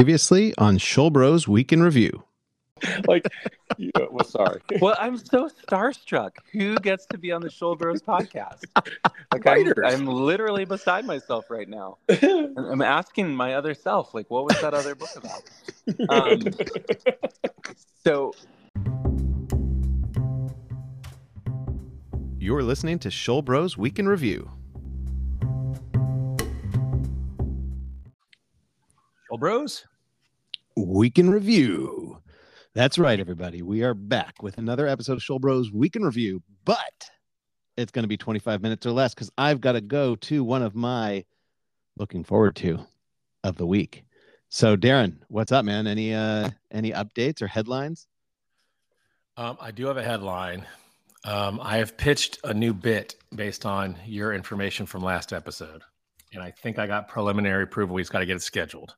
Previously on Shulbros Week in Review. like, you know, well, sorry. Well, I'm so starstruck. Who gets to be on the Shulbros podcast? Like, I'm, I'm literally beside myself right now. I'm asking my other self, like, what was that other book about? Um, so, You're listening to Shulbros Week in Review. Well, bros, Week in Review. That's right, everybody. We are back with another episode of Shulbros Week in Review, but it's going to be 25 minutes or less because I've got to go to one of my looking forward to of the week. So, Darren, what's up, man? Any uh any updates or headlines? um, I do have a headline. Um, I have pitched a new bit based on your information from last episode, and I think I got preliminary approval. We just got to get it scheduled.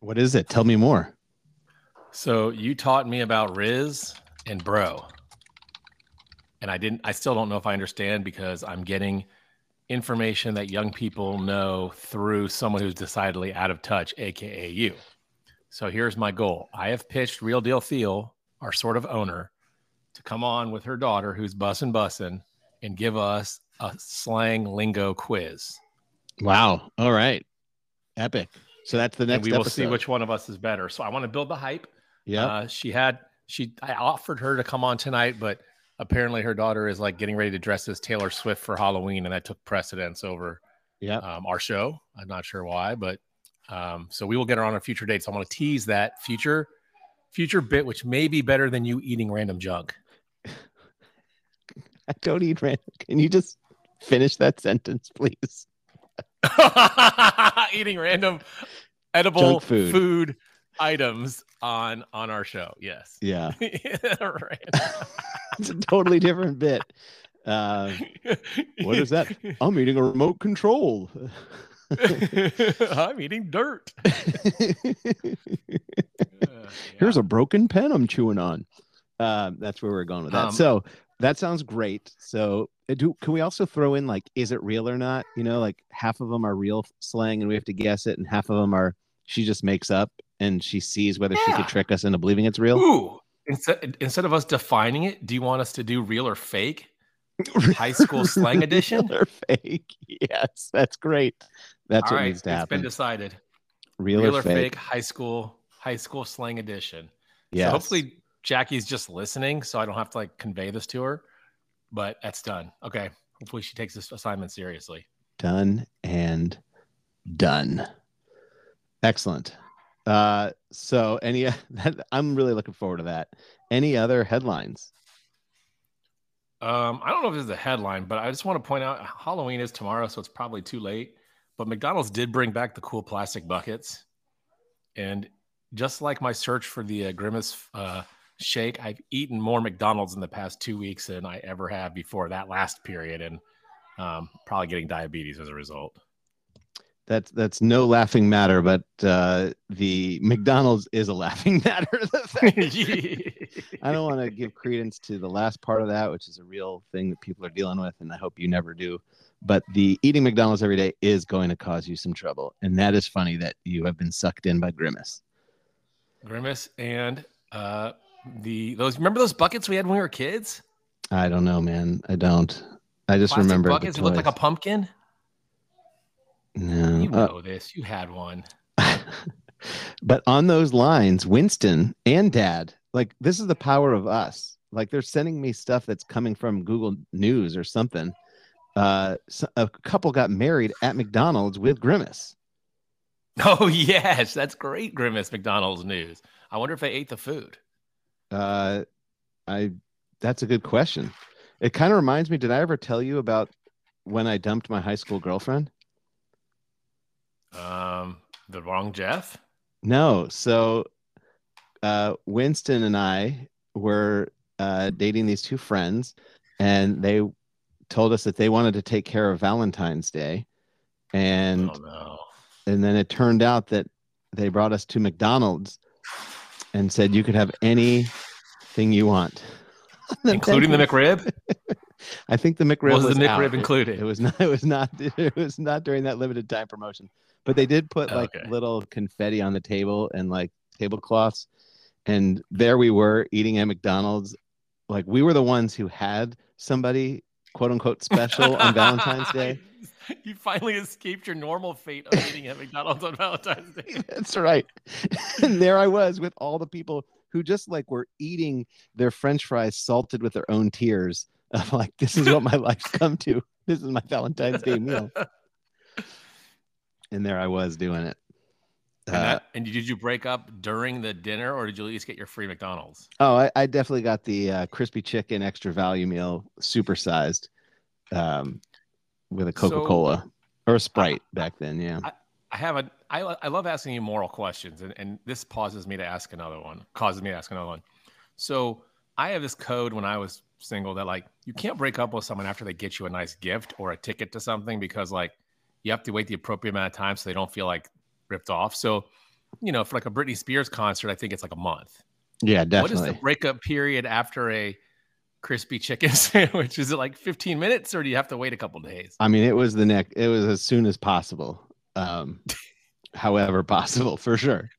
What is it? Tell me more. So you taught me about Riz and Bro, and I didn't. I still don't know if I understand because I'm getting information that young people know through someone who's decidedly out of touch, aka you. So here's my goal. I have pitched Real Deal Theo, our sort of owner, to come on with her daughter, who's bussin' bussin', and give us a slang lingo quiz. Wow. All right. Epic. So that's the and next we will episode. see which one of us is better. So I want to build the hype. Yeah. Uh, she had she I offered her to come on tonight, but apparently her daughter is like getting ready to dress as Taylor Swift for Halloween, and that took precedence over yeah. um, our show. I'm not sure why, but um, so we will get her on a future date. So I want to tease that future future bit, which may be better than you eating random junk. I don't eat random. Can you just finish that sentence, please? eating random edible food. food. items on on our show. Yes. Yeah. It's a totally different bit. Uh, what is that? I'm eating a remote control. I'm eating dirt. Here's a broken pen I'm chewing on. Uh, that's where we're going with that. Um, so that sounds great. So uh, do can we also throw in like, is it real or not? You know, like half of them are real slang and we have to guess it, and half of them are she just makes up and she sees whether she could trick us into believing it's real. Ooh. Instead, instead of us defining it, do you want us to do real or fake? High school slang edition? Real or fake? Yes, that's great. That's All what right, needs to it's happen. been decided. real, Real, or, or fake? fake? high school high school slang edition. Yeah. So hopefully Jackie's just listening, so I don't have to like convey this to her. But that's done. Okay. Hopefully she takes this assignment seriously. done and done. Excellent. Uh, so any that, I'm really looking forward to that. Any other headlines? Um, I don't know if this is a headline, but I just want to point out Halloween is tomorrow, so it's probably too late. But McDonald's did bring back the cool plastic buckets, and just like my search for the uh, Grimace uh, shake, I've eaten more McDonald's in the past two weeks than I ever have before that last period, and um, probably getting diabetes as a result. That's that's no laughing matter, but uh, the McDonald's is a laughing matter. I don't want to give credence to the last part of that, which is a real thing that people are dealing with, and I hope you never do. But the eating McDonald's every day is going to cause you some trouble, and that is funny that you have been sucked in by Grimace. Grimace and uh, the those remember those buckets we had when we were kids? I don't know, man. I don't. I just Plastic remember buckets that looked like a pumpkin. no. You Uh, know this. You had one. but on those lines, Winston and Dad, like this is the power of us. Like they're sending me stuff that's coming from Google News or something. Uh, so- a couple got married at McDonald's with Grimace. Oh yes, that's great. Grimace McDonald's news. I wonder if they ate the food. Uh, I that's a good question. It kind of reminds me. Did I ever tell you about when I dumped my high school girlfriend? Um, the wrong Jeff. No. So uh, Winston and I were uh, dating these two friends, and they told us that they wanted to take care of Valentine's Day. And oh no. and then it turned out that they brought us to McDonald's and said you could have anything you want. Including the McRib. I think the McRib Was was, the out. McRib It- included? It, was not. It was not. It was not during that limited time promotion. but they did put like Okay. little confetti on the table and like tablecloths. And there we were eating at McDonald's. Like we were the ones who had somebody quote unquote special on Valentine's Day. You finally escaped your normal fate of eating at McDonald's on Valentine's Day. That's right. and there I was with all the people who just like were eating their French fries salted with their own tears. I'm like, this is what my life's come to. This is my Valentine's Day meal. And there I was doing it. And, Uh, and did you break up during the dinner, or did you at least get your free McDonald's? oh, I, I definitely got the uh, crispy chicken extra value meal, supersized, um, with a Coca Cola or a Sprite back then. Yeah. I have a. I, I love asking you moral questions, and, and this pauses me to ask another one. Causes me to ask another one. So I have this code when I was single that like you can't break up with someone after they get you a nice gift or a ticket to something because like you have to wait the appropriate amount of time so they don't feel like ripped off. So you know, for like a Britney Spears concert, I think it's like a month. Yeah, What definitely. is the breakup period after a crispy chicken sandwich? Is it like 15 minutes, or do you have to wait a couple days? I mean, it was the next, It was as soon as possible. Um, however possible, for sure.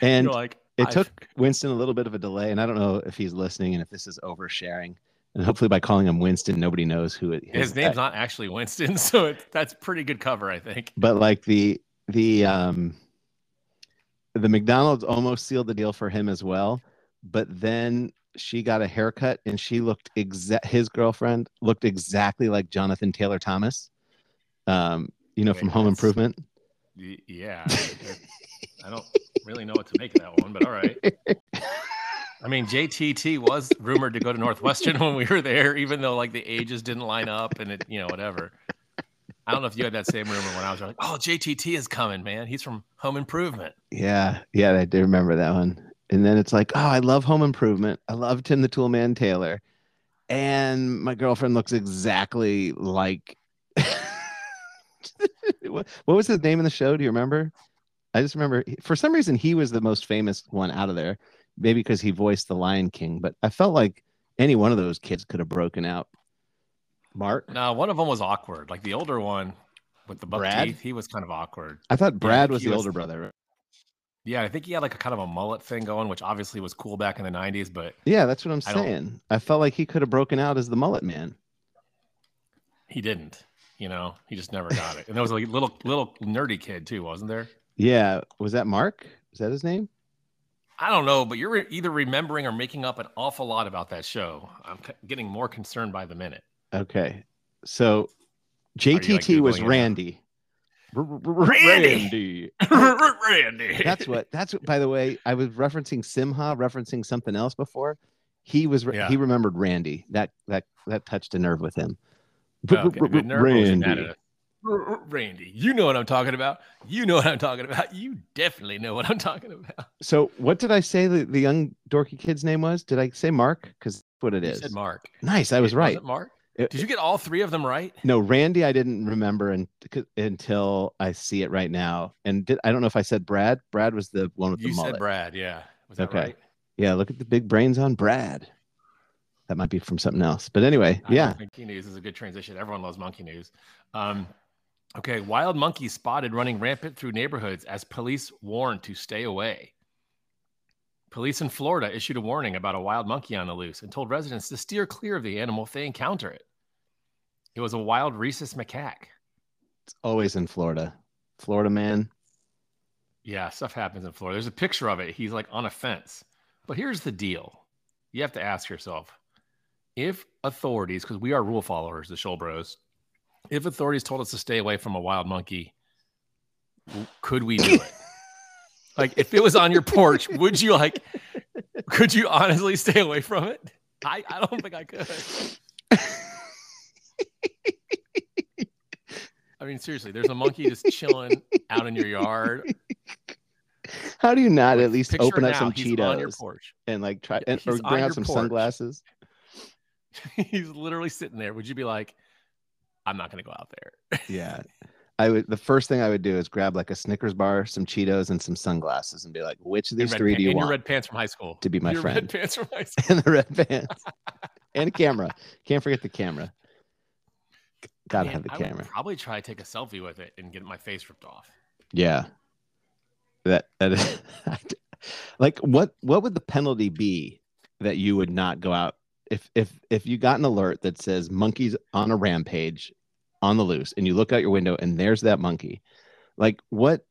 And You're like it I've- took Winston a little bit of a delay, and I don't know if he's listening and if this is oversharing. And hopefully, by calling him Winston, nobody knows who it His name's not actually Winston, so it, that's pretty good cover, I think. But like the the um, the McDonald's almost sealed the deal for him as well. But then she got a haircut, and she looked exact. His girlfriend looked exactly like Jonathan Taylor Thomas. Um, you know, Wait, from Home Improvement. Yeah, I don't really know what to make of that one, but all right. I mean, JTT was rumored to go to Northwestern when we were there, even though like the ages didn't line up and it, you know, whatever. I don't know if you had that same rumor when I was like, oh, JTT is coming, man. He's from Home Improvement. Yeah, yeah, I do remember that one. And then it's like, oh, I love Home Improvement. I love Tim the Toolman Taylor, and my girlfriend looks exactly like. what was the name of the show? Do you remember? I just remember for some reason he was the most famous one out of there, maybe because he voiced the Lion King. But I felt like any one of those kids could have broken out. Mark, No, one of them was awkward. Like the older one with the buck Brad? teeth, he was kind of awkward. I thought Brad think was the was- older brother. Yeah, I think he had like a kind of a mullet thing going, which obviously was cool back in the 90s, but Yeah, that's what I'm I saying. I felt like he could have broken out as the mullet man. he didn't. You know, he just never got it. And there was a little little nerdy kid too, wasn't there? Yeah, was that Mark? Is that his name? I don't know, but you're either remembering or making up an awful lot about that show. I'm getting more concerned by the minute. Okay. So you, like, JTT was? Randy. Randy! Randy. Randy. That's what that's what by the way, I was referencing Simba, referencing something else before. He was Yeah. he remembered Randy. That that that touched a nerve with him. Okay, good nerve, was he Randy. Randy, you know what I'm talking about. You know what I'm talking about. You definitely know what I'm talking about. So what did I say the, the young dorky kid's name was? Did I say Mark? Because what it You is. said Mark. Nice, I was It- right. Mark? Did you get all three of them right? No, Randy, I didn't remember and, until I see it right now. And did, I don't know if I said Brad. Brad was the one with You the mullet. said Brad. Yeah. Was that Okay. right? Yeah, look at the big brains on Brad. That might be from something else. But anyway, I yeah. Monkey news is a good transition. Everyone loves monkey news. Um, okay, wild monkeys spotted running rampant through neighborhoods as police warned to stay away. Police in Florida issued a warning about a wild monkey on the loose and told residents to steer clear of the animal if they encounter it. It was a wild rhesus macaque. It's always in Florida. Florida man. Yeah, stuff happens in Florida. There's a picture of it. He's like on a fence. But here's the deal you have to ask yourself if authorities, because we are rule followers, the Shulbros, if authorities told us to stay away from a wild monkey, could we do it? like, if it was on your porch, would you like, could you honestly stay away from it? I, I don't think I could. I mean, seriously, there's a monkey just chilling out in your yard. How do you not Like, at least open up now, some he's on your Cheetos and like try and or He's on bring out some porch. sunglasses? he's literally sitting there. Would you be like, I'm not going to go out there? Yeah. I would the first thing I would do is grab like a Snickers bar, some Cheetos, and some sunglasses and be like, which of these three pa- do you in want? your red pants from high school. to be my your friend. red pants from high school. and the red pants. and a camera. Can't forget the camera. Gotta Man, have the I camera. would probably try to take a selfie with it and get my face ripped off. Yeah. That that is like what what would the penalty be that you would not go out if if if you got an alert that says monkeys on a rampage on the loose and you look out your window and there's that monkey like what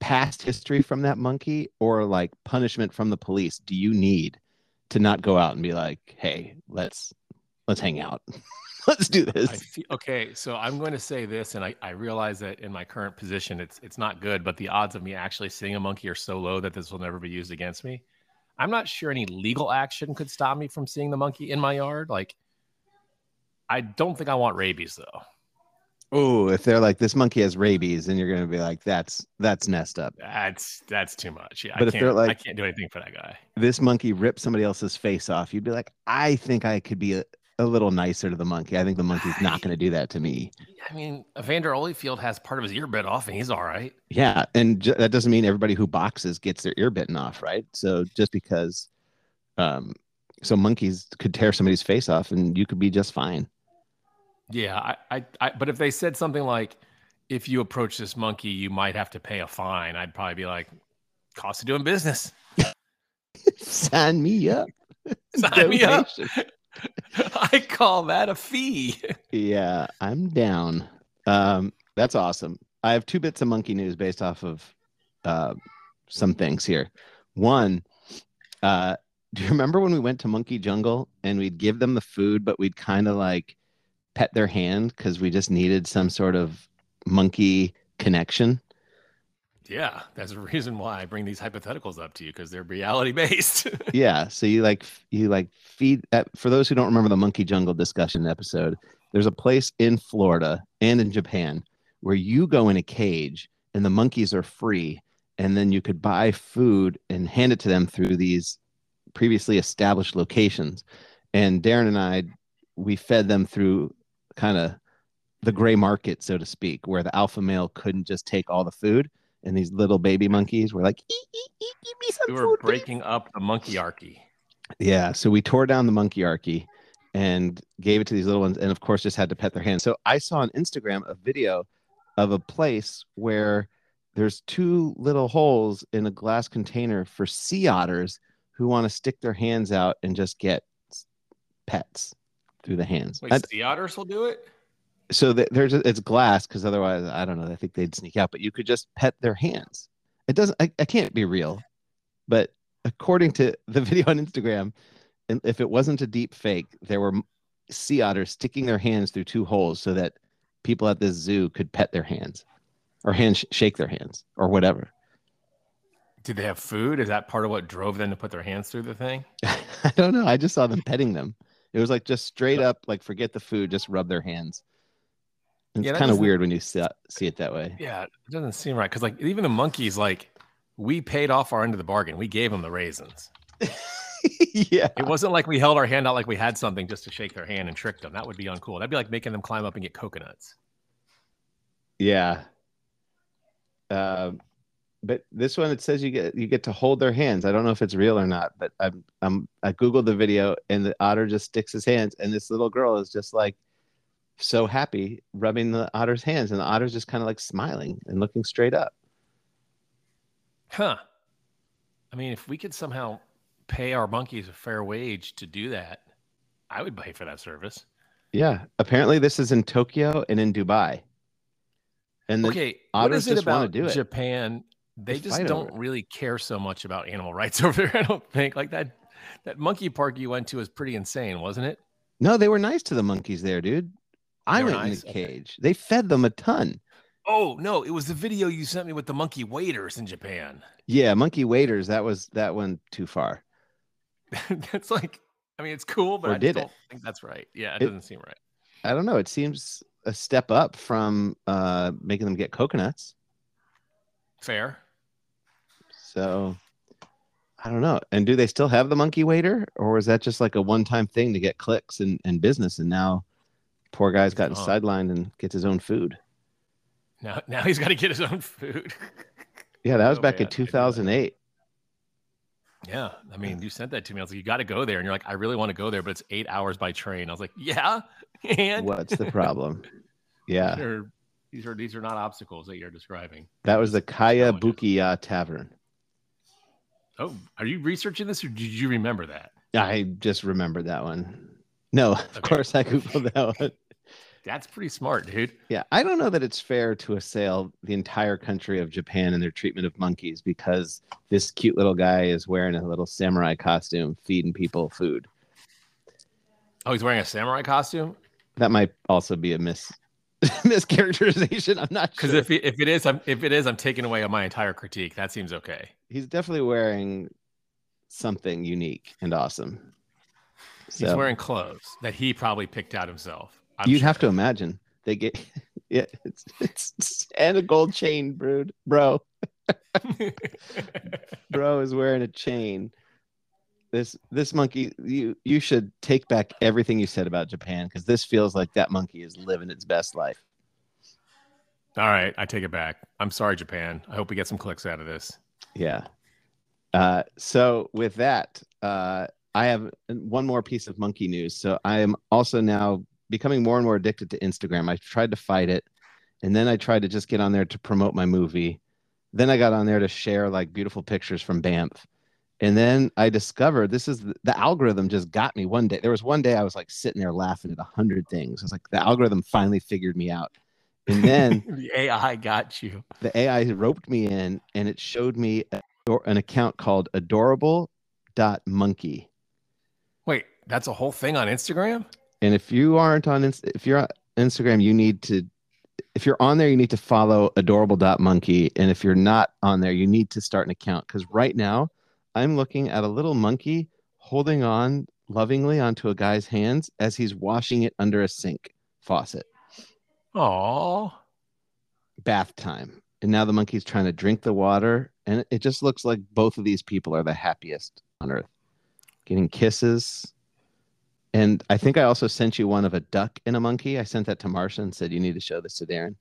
past history from that monkey or like punishment from the police do you need to not go out and be like hey let's let's hang out let's do this feel, okay so i'm going to say this and I, I realize that in my current position it's it's not good but the odds of me actually seeing a monkey are so low that this will never be used against me I'm not sure any legal action could stop me from seeing the monkey in my yard. Like, I don't think I want rabies though. Oh, if they're like this monkey has rabies, and you're gonna be like, that's that's messed up. That's that's too much. Yeah, but I if they're like, I can't do anything for that guy. This monkey ripped somebody else's face off. You'd be like, I think I could be a, a little nicer to the monkey. I think the monkey's not going to do that to me. I mean, Evander Holyfield has part of his ear bit off, and he's all right. Yeah, and j- that doesn't mean everybody who boxes gets their ear bitten off, right? So just because, um, so monkeys could tear somebody's face off, and you could be just fine. Yeah, I, I, I but if they said something like, if you approach this monkey, you might have to pay a fine, I'd probably be like, cost of doing business. Sign me up. Sign me up. I call that a fee. yeah, I'm down. Um, that's awesome. I have two bits of monkey news based off of uh, some things here. One, uh, do you remember when we went to Monkey Jungle and we'd give them the food, but we'd kind of like pet their hand because we just needed some sort of monkey connection? Yeah, that's a reason why I bring these hypotheticals up to you because they're reality based. yeah, so you like you like feed that for those who don't remember the monkey jungle discussion episode, there's a place in Florida and in Japan where you go in a cage and the monkeys are free and then you could buy food and hand it to them through these previously established locations. And Darren and I we fed them through kind of the gray market so to speak where the alpha male couldn't just take all the food and these little baby monkeys were like, eat, eat, eat, give me some we were food, breaking please. up the monkeyarchy. Yeah, so we tore down the monkeyarchy and gave it to these little ones, and of course, just had to pet their hands. So I saw on Instagram a video of a place where there's two little holes in a glass container for sea otters who want to stick their hands out and just get pets through the hands. Wait, sea otters will do it so the, there's a, it's glass because otherwise I don't know. I think they'd sneak out, but you could just pet their hands. It doesn't. I, I can't be real, but according to the video on Instagram, and if it wasn't a deep fake, there were sea otters sticking their hands through two holes so that people at this zoo could pet their hands or hand shake their hands or whatever. Did they have food? Is that part of what drove them to put their hands through the thing? I don't know. I just saw them petting them. It was like just straight up, like forget the food, just rub their hands. It's yeah, kind of weird when you see, see it that way. Yeah, it doesn't seem right because like even the monkeys, like we paid off our end of the bargain. We gave them the raisins. yeah, it wasn't like we held our hand out like we had something just to shake their hand and trick them. That would be uncool. That'd be like making them climb up and get coconuts. Yeah. Uh, but this one it says you get you get to hold their hands. I don't know if it's real or not, but I'm I'm I googled the video and the otter just sticks his hands and this little girl is just like so happy rubbing the otter's hands and the otter's just kind of like smiling and looking straight up. Huh. I mean if we could somehow pay our monkeys a fair wage to do that i would pay for that service. Yeah apparently this is in tokyo and in dubai. And the okay what is it about do it. japan? They, they just don't really care so much about animal rights over there i don't think. Like that that monkey park you went to was pretty insane wasn't it? No they were nice to the monkeys there dude I went nice. in the cage. Okay. They fed them a ton. Oh no, it was the video you sent me with the monkey waiters in Japan. Yeah, monkey waiters. That was that one too far. that's like, I mean, it's cool, but or I did don't it? think that's right. Yeah, it, it doesn't seem right. I don't know. It seems a step up from uh, making them get coconuts. Fair. So I don't know. And do they still have the monkey waiter, or is that just like a one-time thing to get clicks and, and business? And now Poor guy's gotten oh. sidelined and gets his own food. Now, now he's got to get his own food. yeah, that was oh, back man. in 2008. Yeah, I mean, you sent that to me. I was like, you got to go there, and you're like, I really want to go there, but it's eight hours by train. I was like, yeah, and what's the problem? Yeah, or These are these are not obstacles that you're describing. That was the Kayabukiya Tavern. Oh, are you researching this or did you remember that? I just remembered that one. No, of Okay. course I googled that one. That's pretty smart, dude. Yeah, I don't know that it's fair to assail the entire country of Japan and their treatment of monkeys because this cute little guy is wearing a little samurai costume, feeding people food. Oh, he's wearing a samurai costume. That might also be a mis mischaracterization. I'm not sure. Because sure. if it, if it is, I'm if it is, I'm taking away my entire critique. That seems okay. He's definitely wearing something unique and awesome. He's So wearing clothes that he probably picked out himself. I'm you'd sure. have to imagine they get yeah, it's, it's and a gold chain, brood, bro. bro is wearing a chain. This this monkey, you you should take back everything you said about Japan because this feels like that monkey is living its best life. All right, I take it back. I'm sorry, Japan. I hope we get some clicks out of this. Yeah. Uh, so with that, uh, I have one more piece of monkey news. So I am also now becoming more and more addicted to Instagram. I tried to fight it, and then I tried to just get on there to promote my movie. Then I got on there to share like beautiful pictures from Banff. And then I discovered this is the, the algorithm just got me one day. There was one day I was like sitting there laughing at a hundred things. I was like, the algorithm finally figured me out. And then the AI got you. the AI roped me in and it showed me a, an account called adorable.monkey. Wait, that's a whole thing on Instagram? And if you aren't on if you're on Instagram, you need to if you're on there, you need to follow adorable.monkey. And if you're not on there, you need to start an account. Because right now I'm looking at a little monkey holding on lovingly onto a guy's hands as he's washing it under a sink faucet. Oh, bath time. And now the monkey's trying to drink the water. And it just looks like both of these people are the happiest on earth, getting kisses. And I think I also sent you one of a duck and a monkey. I sent that to Marsha and said, You need to show this to Darren.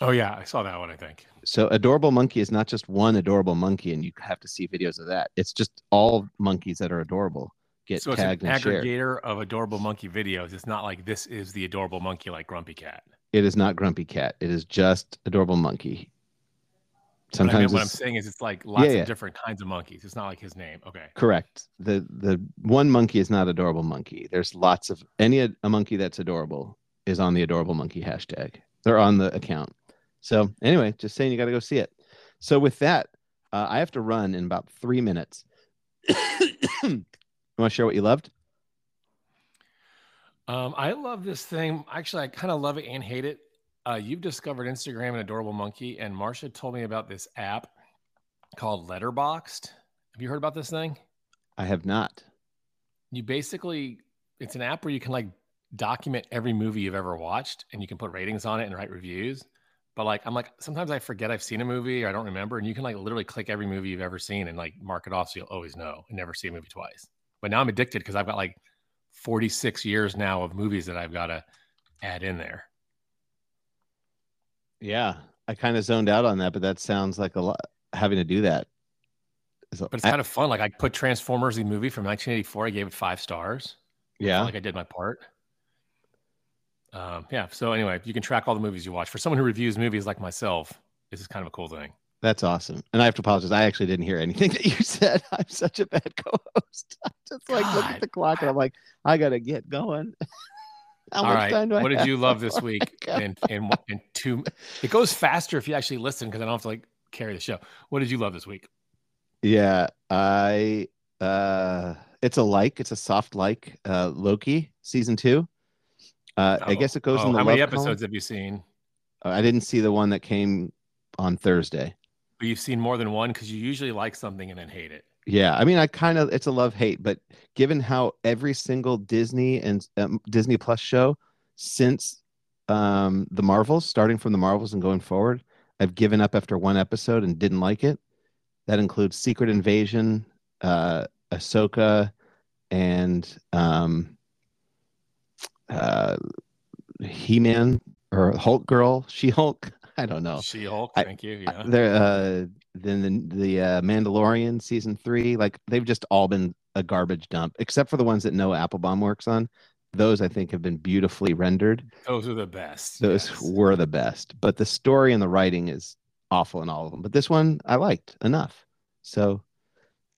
oh yeah, I saw that one. I think. So, adorable monkey is not just one adorable monkey, and you have to see videos of that. It's just all monkeys that are adorable get So it's an tagged and shared. aggregator of adorable monkey videos. It's not like this is the adorable monkey like Grumpy Cat. It is not Grumpy Cat. It is just adorable monkey. What I meant- Sometimes what I'm saying is it's like lots Yeah, yeah. of different kinds of monkeys. It's not like his name. Okay. Correct. The the one monkey is not adorable monkey. There's lots of any a monkey that's adorable is on the adorable monkey hashtag. They're on the account. So anyway, just saying you got to go see it. So with that, uh, I have to run in about three minutes. you want to share what you loved? Um, I love this thing. Actually, I kind of love it and hate it. Uh, you've discovered Instagram and Adorable Monkey, and Marcia told me about this app called Letterboxd. Have you heard about this thing? I have not. You basically, it's an app where you can like document every movie you've ever watched, and you can put ratings on it and write reviews. But like, I'm like, sometimes I forget I've seen a movie or I don't remember, and you can like literally click every movie you've ever seen and like mark it off so you'll always know and never see a movie twice. But now I'm addicted because I've got like 46 years now of movies that I've got to add in there. Yeah, I kind of zoned out on that, but that sounds like a lot having to do that. a- But it's kind of fun. Like I put Transformers the movie from 1984. I gave it five stars. I yeah. like I did my part. Um, yeah. So anyway, you can track all the movies you watch. For someone who reviews movies like myself, this is kind of a cool thing. That's awesome. And I have to apologize. I actually didn't hear anything that you said. I'm such a bad co-host. I just like look at the clock and I'm like, I gotta get going. How all much right. time do I What did you love this Oh week? God. In, in in two, it goes faster if you actually listen because I don't have to like carry the show. What did you love this week? Yeah, I uh it's a like, it's a soft like uh Loki season two. Uh I Oh, guess it goes oh, in the How many love column. episodes have you seen? Uh, I didn't see the one that came on Thursday. But you've seen more than one because you usually like something and then hate it. Yeah, I mean, I kind of it's a love hate, but given how every single Disney and um, Disney Plus show since um, the Marvels, starting from the Marvels and going forward, I've given up after one episode and didn't like it. That includes Secret Invasion, uh, Ahsoka, and um, uh, He Man or Hulk Girl, She Hulk. I don't know. She Hulk. Thank you. Yeah. There, uh, then the the uh, Mandalorian season three, like they've just all been a garbage dump, except for the ones that Noah Applebaum works on. those I think have been beautifully rendered. Those are the best. Those yes. were the best. But the story and the writing is awful in all of them. But this one I liked enough. So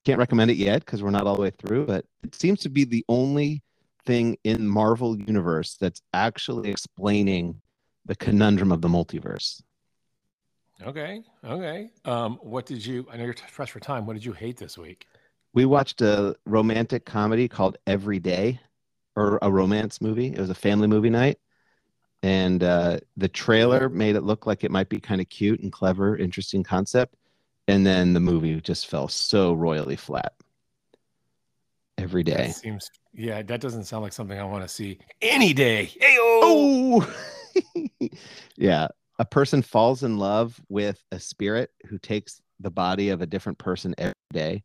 can't recommend it yet because we're not all the way through, but it seems to be the only thing in Marvel universe that's actually explaining the conundrum of the multiverse. Okay. Okay. Um, what did you? I know you're pressed for time. What did you hate this week? We watched a romantic comedy called Every Day, or a romance movie. It was a family movie night, and uh, the trailer made it look like it might be kind of cute and clever, interesting concept, and then the movie just fell so royally flat. Every day. That seems. Yeah, that doesn't sound like something I want to see any day. Hey Oh, yeah. A person falls in love with a spirit who takes the body of a different person every day,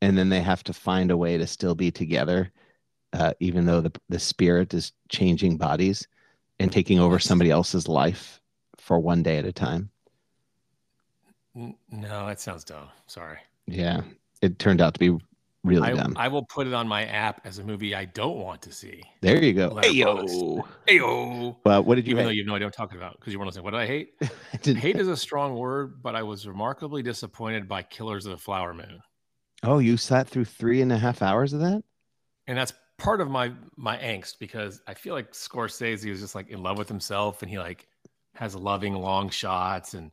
and then they have to find a way to still be together, uh, even though the the spirit is changing bodies and taking over somebody else's life for one day at a time. No, that sounds dumb. Sorry. Yeah, it turned out to be really I, dumb. I will put it on my app as a movie I don't want to see. there you go. Letterboxd. Ayo. Heyo. Well, what did you Even though you have no idea what I'm talking about because you weren't listening. What did I hate? I didn't- hate is a strong word, but I was remarkably disappointed by Killers of the Flower Moon. Oh, you sat through three and a half hours of that? and that's part of my my angst because I feel like Scorsese was just like in love with himself, and he like has loving long shots and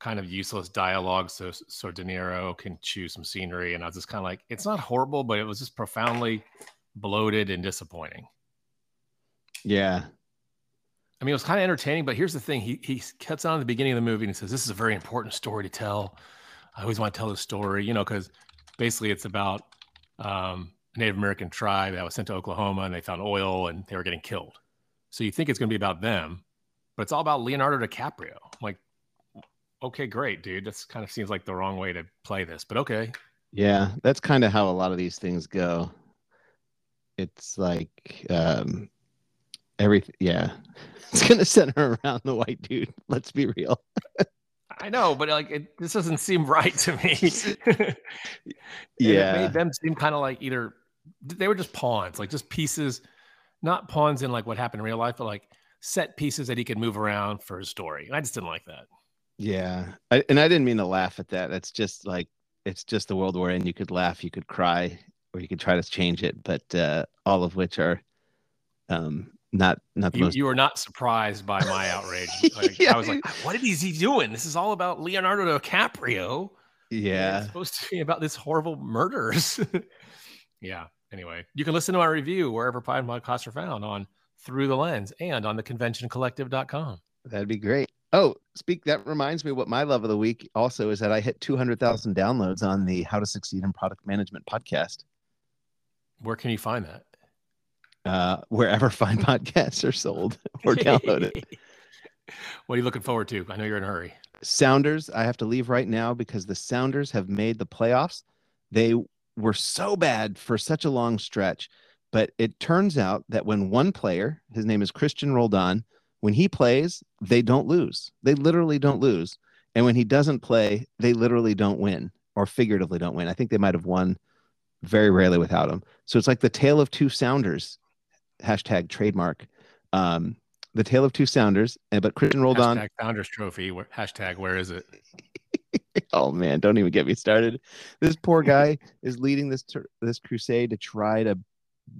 kind of useless dialogue, so so De Niro can choose some scenery, and I was just kind of like, it's not horrible, but it was just profoundly bloated and disappointing. Yeah. I mean, it was kind of entertaining, but here's the thing: he he cuts on at the beginning of the movie and he says, "This is a very important story to tell. I always want to tell this story, you know, because basically it's about um, a Native American tribe that was sent to Oklahoma and they found oil and they were getting killed. So you think it's going to be about them, but it's all about Leonardo DiCaprio. I'm like, okay, great, dude. This kind of seems like the wrong way to play this, but okay. Yeah, that's kind of how a lot of these things go. It's like um everything yeah. It's gonna center around the white dude. Let's be real. I know, but like it, this doesn't seem right to me. And it Yeah. made them seem kind of like either they were just pawns, like just pieces, not pawns in like what happened in real life, but like set pieces that he could move around for his story. And I just didn't like that. Yeah. I, and I didn't mean to laugh at that. That's just like it's just the world we're in. You could laugh, you could cry, or you could try to change it, but uh all of which are um not not the You, most you were not surprised by my outrage. Like, Yeah. I was like, what is he doing? This is all about Leonardo DiCaprio. yeah. It's supposed to be about this horrible murders. yeah. Anyway, you can listen to my review wherever fine podcasts are found on Through the Lens and on the theconventioncollective.com. That'd be great. Oh, speak. That reminds me. What my love of the week also is that I hit two hundred thousand downloads on the How to Succeed in Product Management podcast. Where can you find that? Uh, wherever fine podcasts are sold or downloaded. what are you looking forward to? I know you're in a hurry. Sounders. I have to leave right now because the Sounders have made the playoffs. They were so bad for such a long stretch, but it turns out that when one player, his name is Cristian Roldan, when he plays, they don't lose. They literally don't lose. And when he doesn't play, they literally don't win or figuratively don't win. I think they might have won very rarely without him. So it's like the tale of two sounders, hashtag trademark. Um, the tale of two sounders, and but Cristian Roldan. Hashtag Founders Trophy. Where, hashtag Where is it? oh man, don't even get me started. This poor guy is leading this this crusade to try to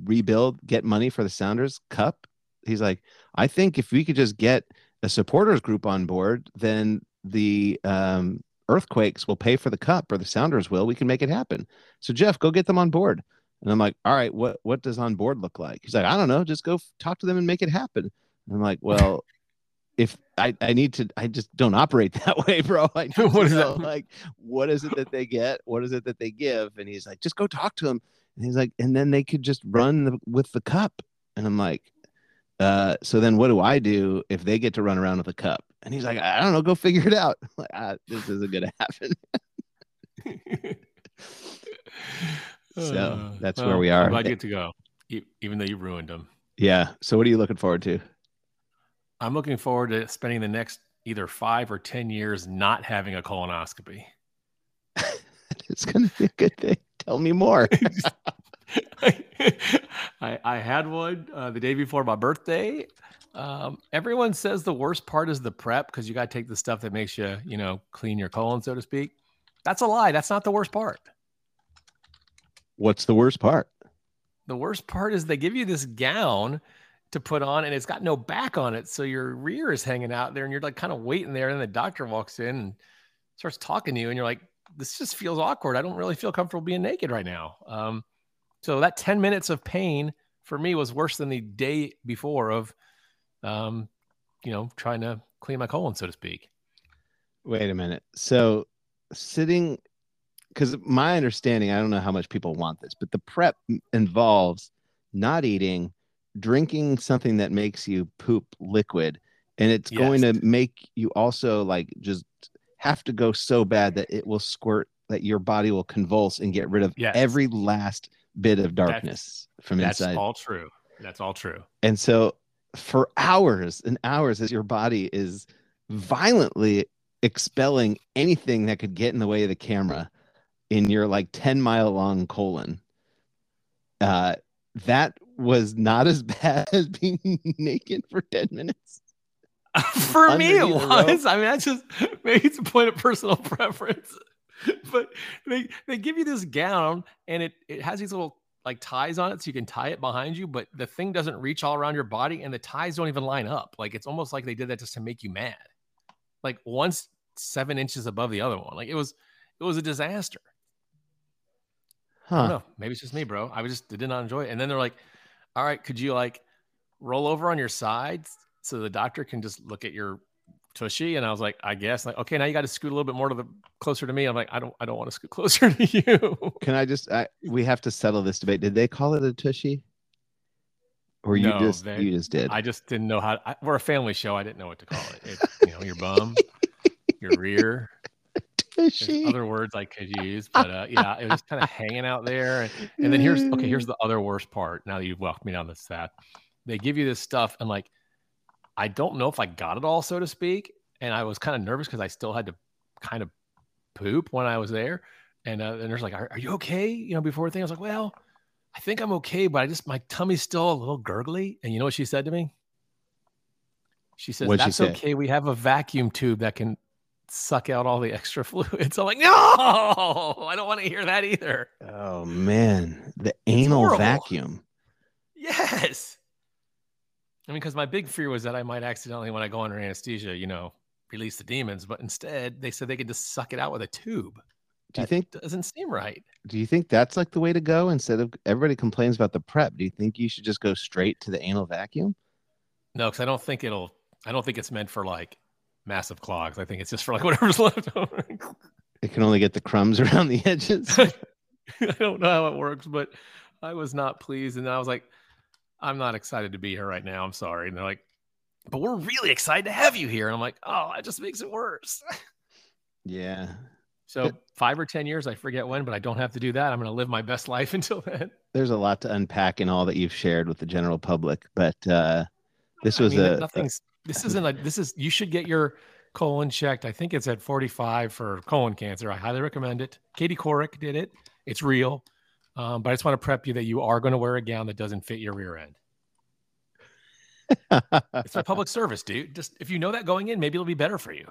rebuild, get money for the Sounders Cup. He's like, I think if we could just get a supporters group on board, then the um, Earthquakes will pay for the cup, or the Sounders will. We can make it happen. So Jeff, go get them on board. And I'm like, all right, what what does on board look like? He's like, I don't know, just go f- talk to them and make it happen. And I'm like, well. If I, I need to, I just don't operate that way, bro. I to What is know, that? like, what is it that they get? What is it that they give? And he's like, just go talk to them. And he's like, and then they could just run the, with the cup. And I'm like, uh, so then what do I do if they get to run around with a cup? And he's like, I don't know, go figure it out. I'm like, ah, this isn't gonna happen. So, that's where we are. I'm glad you get to go, even though you ruined them. Yeah. So what are you looking forward to? I'm looking forward to spending the next either five or 10 years not having a colonoscopy. It's gonna be a good thing. Tell me more. I, I I had one uh, the day before my birthday. Um, everyone says the worst part is the prep because you got to take the stuff that makes you, you know, clean your colon, so to speak. That's a lie. That's not the worst part. What's the worst part? The worst part is they give you this gown to put on and it's got no back on it. So your rear is hanging out there and you're like kind of waiting there. And the doctor walks in and starts talking to you and you're like, this just feels awkward. I don't really feel comfortable being naked right now. Um, so that 10 minutes of pain for me was worse than the day before of, um, you know, trying to clean my colon, so to speak. Wait a minute. So sitting, because my understanding, I don't know how much people want this, but the prep involves not eating, drinking something that makes you poop liquid, and it's yes. going to make you also like just have to go so bad that it will squirt that your body will convulse and get rid of yes. every last bit of darkness that's, from inside. That's all true. That's all true. And so for hours and hours as your body is violently expelling anything that could get in the way of the camera in your like 10 mile long colon uh that was not as bad as being naked for 10 minutes for me it was i mean that's just maybe it's a point of personal preference but they they give you this gown and it it has these little like ties on it so you can tie it behind you but the thing doesn't reach all around your body and the ties don't even line up. Like it's almost like they did that just to make you mad. Like once seven inches above the other one. Like it was it was a disaster. Huh. i don't know. Maybe it's just me bro. I was just did not enjoy it. And then they're like all right could you like roll over on your sides so the doctor can just look at your tushy and i was like i guess like okay now you got to scoot a little bit more to the closer to me. I'm like i don't i don't want to scoot closer to you. Can i just I, we have to settle this debate. Did they call it a tushy? Or you no, just they, you just did? I just didn't know how I, we're a family show. I didn't know what to call it, it you know your bum your rear. Tushy. other words i could use but uh, yeah it was kind of hanging out there. And, and then here's okay here's the other worst part now that you've walked me down this path. They give you this stuff and like I don't know if I got it all, so to speak. And I was kind of nervous because I still had to kind of poop when I was there. And uh, the nurse like, are, are, you okay? You know, before the thing, I was like, well, I think I'm okay, but I just, my tummy's still a little gurgly. And you know what she said to me? She said, What'd that's okay. We have a vacuum tube that can suck out all the extra fluids. I'm like, no, I don't want to hear that either. Oh, man. The anal vacuum. Yes. I mean, because my big fear was that I might accidentally, when I go under anesthesia, you know, release the demons. But instead, they said they could just suck it out with a tube. Do you think doesn't seem right? Do you think that's like the way to go instead of everybody complains about the prep? Do you think you should just go straight to the anal vacuum? No, because I don't think it'll. I don't think it's meant for like massive clogs. I think it's just for like whatever's left over. It can only get the crumbs around the edges. I don't know how it works, but I was not pleased, and I was like, I'm not excited to be here right now. I'm sorry. And they're like, but we're really excited to have you here. And I'm like, oh, that just makes it worse. yeah. So five or 10 years, I forget when, but I don't have to do that. I'm going to live my best life until then. There's a lot to unpack in all that you've shared with the general public, but uh, this was I mean, a, nothing's, this isn't like, this is, you should get your colon checked. I think it's at 45 for colon cancer. I highly recommend it. Katie Couric did it. It's real. Um, but I just want to prep you that you are going to wear a gown that doesn't fit your rear end. it's a public service, dude. Just if you know that going in, maybe it'll be better for you.